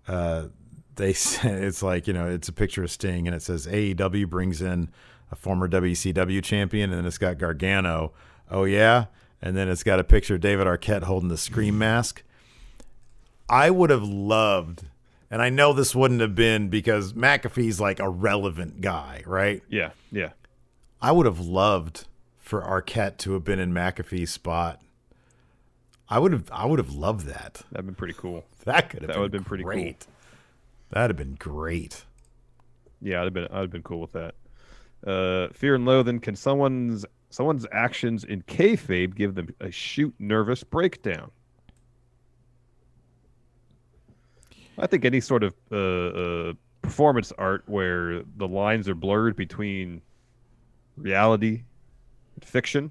uh, they said it's like you know it's a picture of Sting and it says AEW brings in a former WCW champion and then it's got Gargano. Oh yeah, and then it's got a picture of David Arquette holding the scream mask. I would have loved, And I know this wouldn't have been because McAfee's like a relevant guy, right? Yeah, yeah. I would have loved for Arquette to have been in McAfee's spot. I would have I would have loved that. That'd been pretty cool. That could have That been, would've been pretty cool. great. That'd have been great. Yeah, I'd have been I'd have been cool with that. Uh, Fear and Loathing. Can someone's someone's actions in kayfabe give them a shoot nervous breakdown? I think any sort of uh, uh, performance art where the lines are blurred between reality and fiction,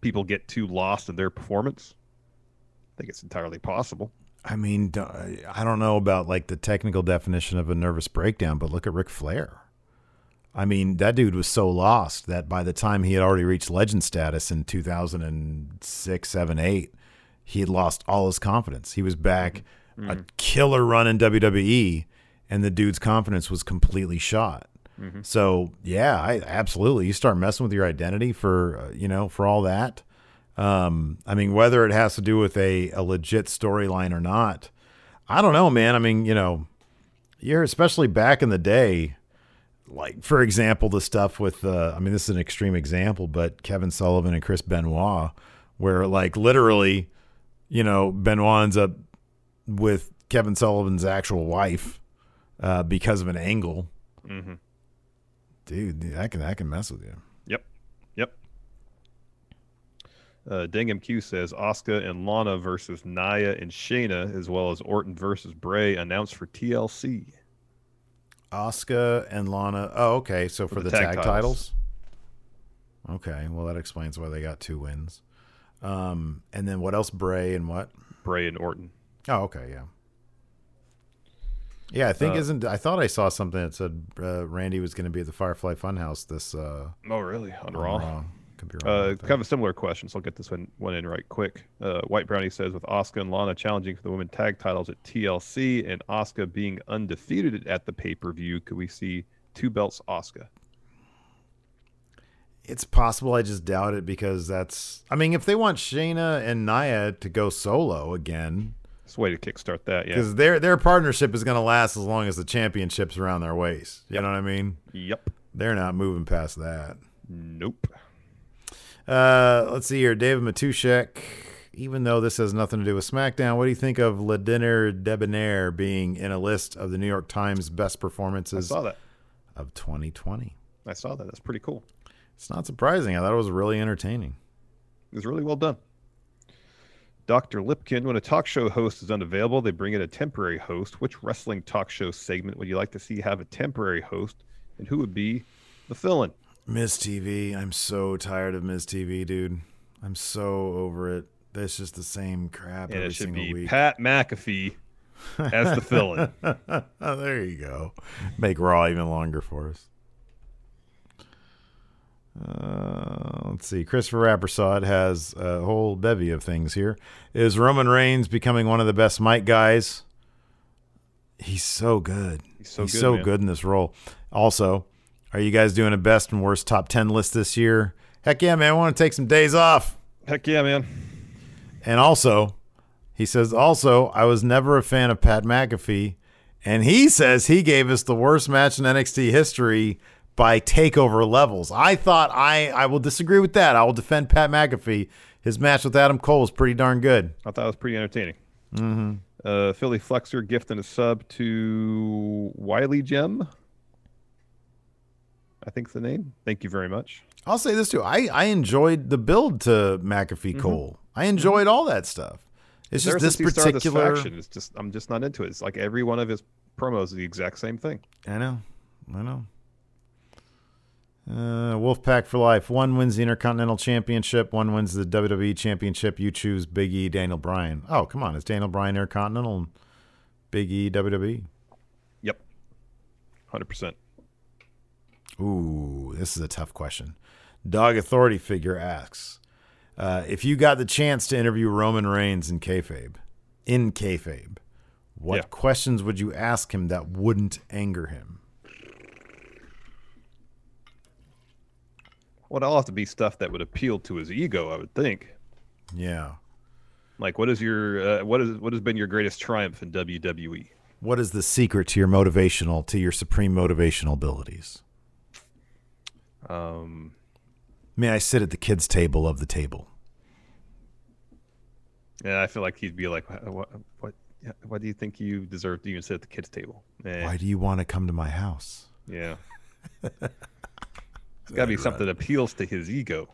people get too lost in their performance. I think it's entirely possible. I mean, I don't know about like the technical definition of a nervous breakdown, but look at Ric Flair. I mean, that dude was so lost that by the time he had already reached legend status in 2006, 7, 8, he had lost all his confidence. He was back a killer run in WWE, and the dude's confidence was completely shot. So, yeah, I absolutely. You start messing with your identity for, uh, you know, for all that. Um, I mean, whether it has to do with a, a legit storyline or not, I don't know, man. I mean, you know, you're especially back in the day, like for example, the stuff with, uh, I mean, this is an extreme example, but Kevin Sullivan and Chris Benoit, where like literally, you know, Benoit ends up with Kevin Sullivan's actual wife uh, because of an angle. Mm-hmm. Dude, I can that can mess with you. Yep. Yep. Uh, Dingham Q says Asuka and Lana versus Nia and Shayna, as well as Orton versus Bray, announced for TLC. Asuka and Lana. Oh, okay. So for, the, tag, titles. titles. Okay. Well, that explains why they got two wins. Um, and then what else? Bray and what? Bray and Orton. Oh, okay. Yeah. Yeah, I think Uh, isn't. I thought I saw something that said uh, Randy was going to be at the Firefly Funhouse this. Uh, Oh, really? On I'm Raw. Could be wrong. Uh, kind of a similar question, so I'll get this one, one in right quick. Uh, White Brownie says with Asuka and Lana challenging for the women tag titles at TLC and Asuka being undefeated at the pay per view, could we see two belts Asuka? It's possible. I just doubt it because that's. I mean, if they want Shayna and Nia to go solo again, It's a way to kickstart that, yeah. because their their partnership is going to last as long as the championship's around their waist. You know what I mean? Yep. They're not moving past that. Nope. Uh, let's see here. David Matushek. Even though this has nothing to do with SmackDown, what do you think of Le Dinner Debonair being in a list of the New York Times best I performances saw that. of 2020? I saw that. That's pretty cool. It's not surprising. I thought it was really entertaining. It was really well done. Dr. Lipkin, when a talk show host is unavailable, they bring in a temporary host. Which wrestling talk show segment would you like to see have a temporary host, and who would be the fill-in? Miz TV. I'm so tired of Miz TV, dude. I'm so over it. It's just the same crap And every it should single be week. Pat McAfee as the fill-in. oh, there you go. Make Raw even longer for us. Uh, let's see. Christopher Rappersod has a whole bevy of things here. Is Roman Reigns becoming one of the best mic guys? He's so good. He's so He's good, so man. good in this role. Also, are you guys doing a best and worst top 10 list this year? Heck yeah, man. I want to take some days off. Heck yeah, man. And also, he says, also, I was never a fan of Pat McAfee. And he says he gave us the worst match in NXT history by takeover levels. I thought I, I will disagree with that. I will defend Pat McAfee. His match with Adam Cole was pretty darn good. I thought it was pretty entertaining. Mm-hmm. Uh, Philly Flexer gifting a sub to Wiley Gem. I think's the name. Thank you very much. I'll say this too. I, I enjoyed the build to McAfee Cole. I enjoyed all that stuff. It's just this since he started particular. this faction, it's just I'm just not into it. It's like every one of his promos is the exact same thing. I know. I know. Uh, Wolfpack for life. One wins the Intercontinental Championship. One wins the WWE Championship. You choose Big E, Daniel Bryan. Oh, come on. Is Daniel Bryan Intercontinental and Big E WWE? Yep, hundred percent. Ooh, this is a tough question. Dog Authority figure asks uh, if you got the chance to interview Roman Reigns in kayfabe, in kayfabe, what Yeah. questions would you ask him that wouldn't anger him? Well, it'll have to be stuff that would appeal to his ego, I would think. Yeah. Like, what is your uh, what is what has been your greatest triumph in WWE? What is the secret to your motivational, to your supreme motivational abilities? Um, May I sit at the kids' table of the table? yeah, I feel like he'd be like, "What? What? What, do you think you deserve to even sit at the kids' table?" Eh, Why do you want to come to my house? Yeah. it's got to be something that appeals to his ego.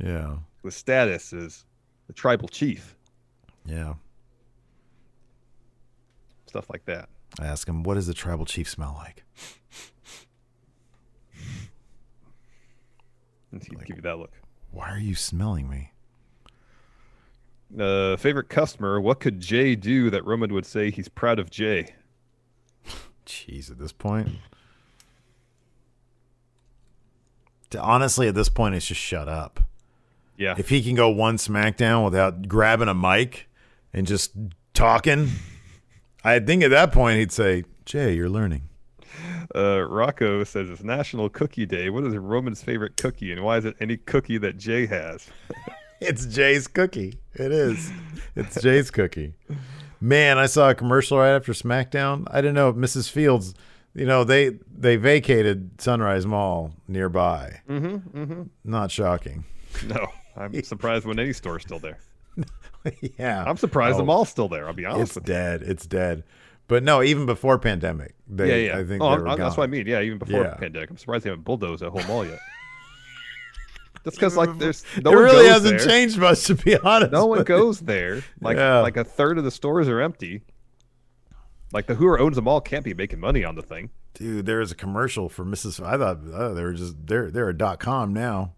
Yeah. His status as the tribal chief, Yeah. stuff like that. I ask him, what does the tribal chief smell like? And he'd give you that look. Why are you smelling me? Uh, favorite customer. What could Jey do that Roman would say he's proud of Jey? Jeez, at this point. To- Honestly, at this point, it's just shut up. Yeah. If he can go one SmackDown without grabbing a mic and just talking, I think at that point he'd say, Jey, you're learning. Uh, Rocco says it's National Cookie Day. What is Roman's favorite cookie, and why is it any cookie that Jey has? It's Jey's cookie. It is. It's Jey's cookie. Man, I saw a commercial right after SmackDown. I didn't know if Mrs. Fields. You know they they vacated Sunrise Mall nearby. Mm-hmm, mm-hmm. Not shocking. No, I'm surprised when any store's still there. yeah, I'm surprised the Oh, mall's still there. I'll be honest It's with you. dead. It's dead. But no, even before pandemic, they, yeah, yeah. I think oh, they I'm- were I'm- that's what I mean. Yeah, even before Yeah. pandemic, I'm surprised they haven't bulldozed that whole mall yet. That's because like there's no it one really goes hasn't there. changed much, to be honest. No one goes there. Like Yeah. like a third of the stores are empty. Like the whoever owns the mall can't be making money on the thing. Dude, there is a commercial for Mrs. I thought uh, they were just they're they're a dot com now.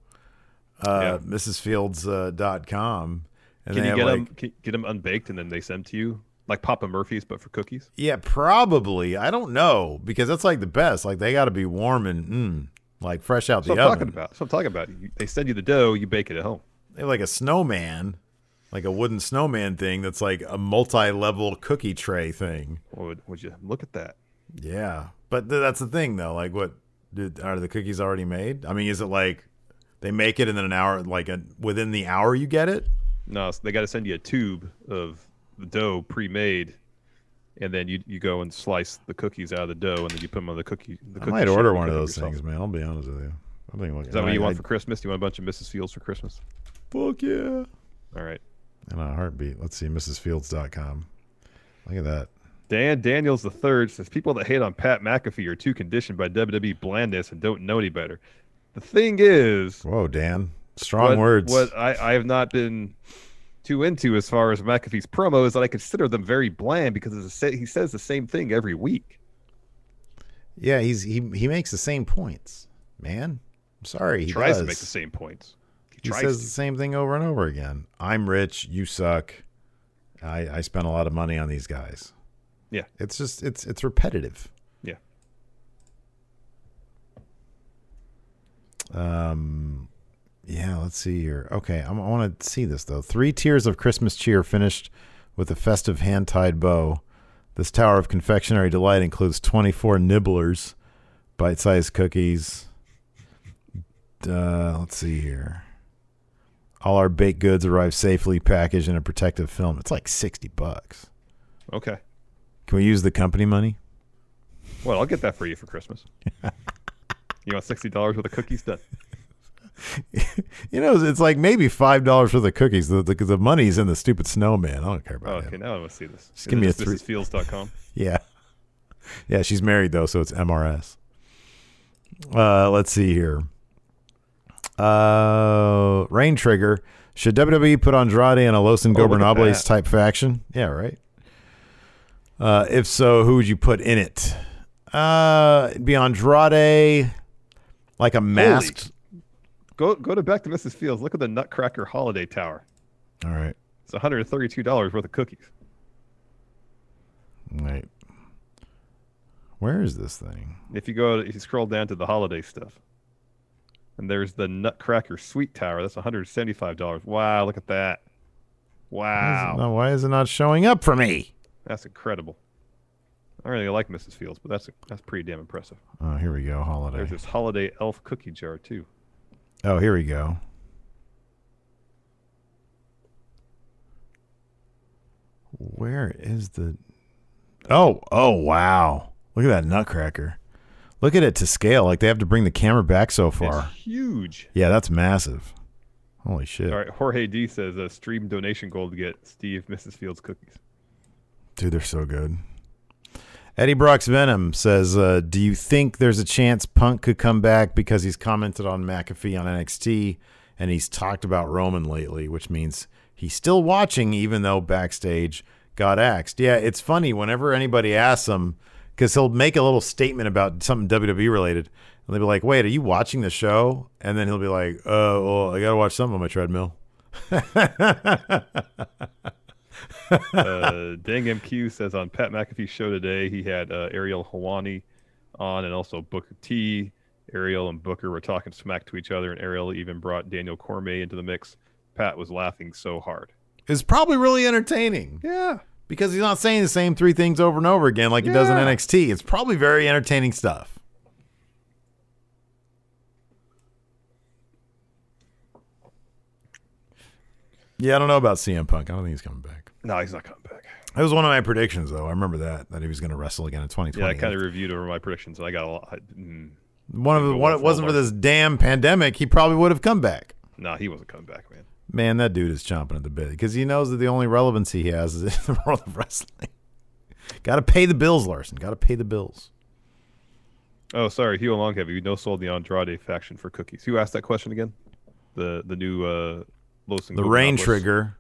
Uh, Yeah. MrsFields uh, dot com. And Can you get like, them can, get them unbaked and then they send to you like Papa Murphy's but for cookies? Yeah, probably. I don't know because that's like the best. Like they got to be warm and mm, like fresh out That's the what I'm oven. talking about. That's what I'm talking about. You- They send you the dough, you bake it at home. They have like a snowman, like a wooden snowman thing that's like a multi-level cookie tray thing. Would would you look at that? Yeah, but th- that's the thing though. Like, what did, are the cookies already made? I mean, is it like they make it and then an hour, like a, within the hour, you get it? No, so they got to send you a tube of the dough pre-made, and then you you go and slice the cookies out of the dough, and then you put them on the cookie. The I cookie might order one of those yourself. things, man. I'll be honest with you. I think Is that what I- you want I- for Christmas? Do you want a bunch of Mrs. Fields for Christmas? Fuck yeah! All right. And a heartbeat. Let's see, MrsFields.com. Look at that. Dan Daniels III says people that hate on Pat McAfee are too conditioned by WWE blandness and don't know any better. The thing is, Whoa, Dan. Strong what, words. What I, I have not been too into as far as McAfee's promo is that I consider them very bland because it's a, he says the same thing every week. Yeah, he's he he makes the same points, man. I'm sorry, he tries does. to make the same points. He, tries says to. the same thing over and over again. I'm rich, you suck. I I spent a lot of money on these guys. Yeah. It's just it's it's repetitive. Yeah. Um yeah, let's see here. Okay, I'm, I want to see this though. Three tiers of Christmas cheer finished with a festive hand-tied bow. This tower of confectionery delight includes 24 nibblers, bite-sized cookies. Uh, let's see here. All our baked goods arrive safely packaged in a protective film. It's like 60 bucks. Okay. Can we use the company money? Well, I'll get that for you for Christmas. you want sixty dollars worth of cookies done? You know, it's like maybe five dollars worth of cookies. The, the the money's in the stupid snowman. I don't care Oh, about okay, him. now I want to see this. Just give me a three- three. Yeah, yeah. She's married though, so it's MRS. Uh, let's see here. Uh, Rain Trigger. Should WWE put Andrade in a Los Oh, Ingobernables that. type faction? Yeah, right. Uh, if so, who would you put in it? Uh, it'd be Andrade, like a masked. Go go to back to Mrs. Fields. Look at the Nutcracker Holiday Tower. All right, It's one hundred and thirty-two dollars worth of cookies. wait. Where is this thing? If you go, if you scroll down to the holiday stuff, and there's the Nutcracker Sweet Tower. That's one hundred seventy-five dollars. Wow, look at that. Why is, Wow, not, why is it not showing up for me? that's incredible. I really like Mrs. Fields, but that's that's pretty damn impressive. Oh, here we go. Holiday. There's this holiday elf cookie jar too. Oh, here we go. Where is the Oh, oh, wow. Look at that nutcracker. Look at it to scale. Like they have to bring the camera back so far. It's huge. Yeah, that's massive. Holy shit. All right, Jorge D says a stream donation goal to get Steve Mrs. Fields cookies. Dude, they're so good. Eddie Brock's Venom says, uh, "Do you think there's a chance Punk could come back because he's commented on McAfee on NXT and he's talked about Roman lately, which means he's still watching even though backstage got axed." Yeah, it's funny whenever anybody asks him because he'll make a little statement about something WWE related, and they'll be like, "Wait, are you watching the show?" And then he'll be like, "Uh, well, I gotta watch something on my treadmill." uh, Dang MQ says on Pat McAfee's show today, he had uh, Ariel Helwani on and also Booker T. Ariel and Booker were talking smack to each other, and Ariel even brought Daniel Cormier into the mix. Pat was laughing so hard. It's probably really entertaining. Yeah. Because he's not saying the same three things over and over again like he does in NXT. It's probably very entertaining stuff. Yeah, I don't know about CM Punk. I don't think he's coming back. No, he's not coming back. That was one of my predictions, though. I remember that that he was going to wrestle again in 2020. Yeah, I kind of reviewed over my predictions, and I got a lot. I, mm, one of the, one, it wasn't for this damn pandemic, he probably would have come back. nah, he wasn't coming back, man. Man, that dude is chomping at the bit because he knows that the only relevancy he has is in the world of wrestling. Got to pay the bills, Larson. Got to pay the bills. Oh, sorry, Hugh Long have you no sold the Andrade faction for cookies? Who asked that question again? The the new uh, Los the rain trigger.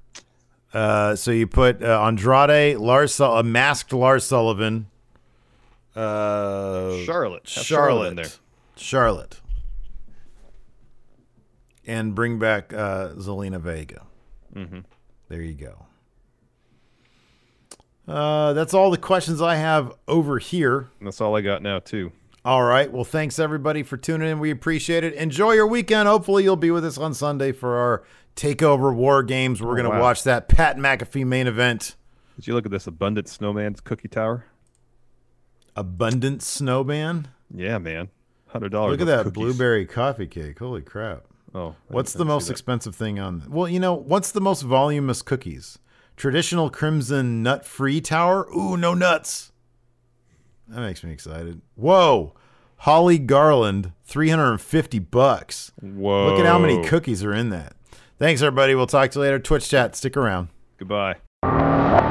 Uh, so you put uh, Andrade, Lars, a masked Lars Sullivan, uh, Charlotte. Have Charlotte, in there. Charlotte, and bring back uh, Zelina Vega. Mm-hmm. There you go. Uh, that's all the questions I have over here. And that's all I got now too. All right. Well, thanks everybody for tuning in. We appreciate it. Enjoy your weekend. Hopefully, you'll be with us on Sunday for our Takeover War Games. We're Oh, going to wow. watch that Pat McAfee main event. Did you look at this abundant snowman's cookie tower? Abundant Snowman. Yeah, man. Hundred dollars. Look at that blueberry coffee cake. Holy crap. Oh, What's the most expensive thing on? Well, you know, what's the most voluminous cookies? Traditional crimson nut free tower? Ooh, no nuts. That makes me excited. Whoa. Holly Garland, 350 bucks. Whoa! Look at how many cookies are in that. Thanks, everybody. We'll talk to you later. Twitch chat. Stick around. Goodbye.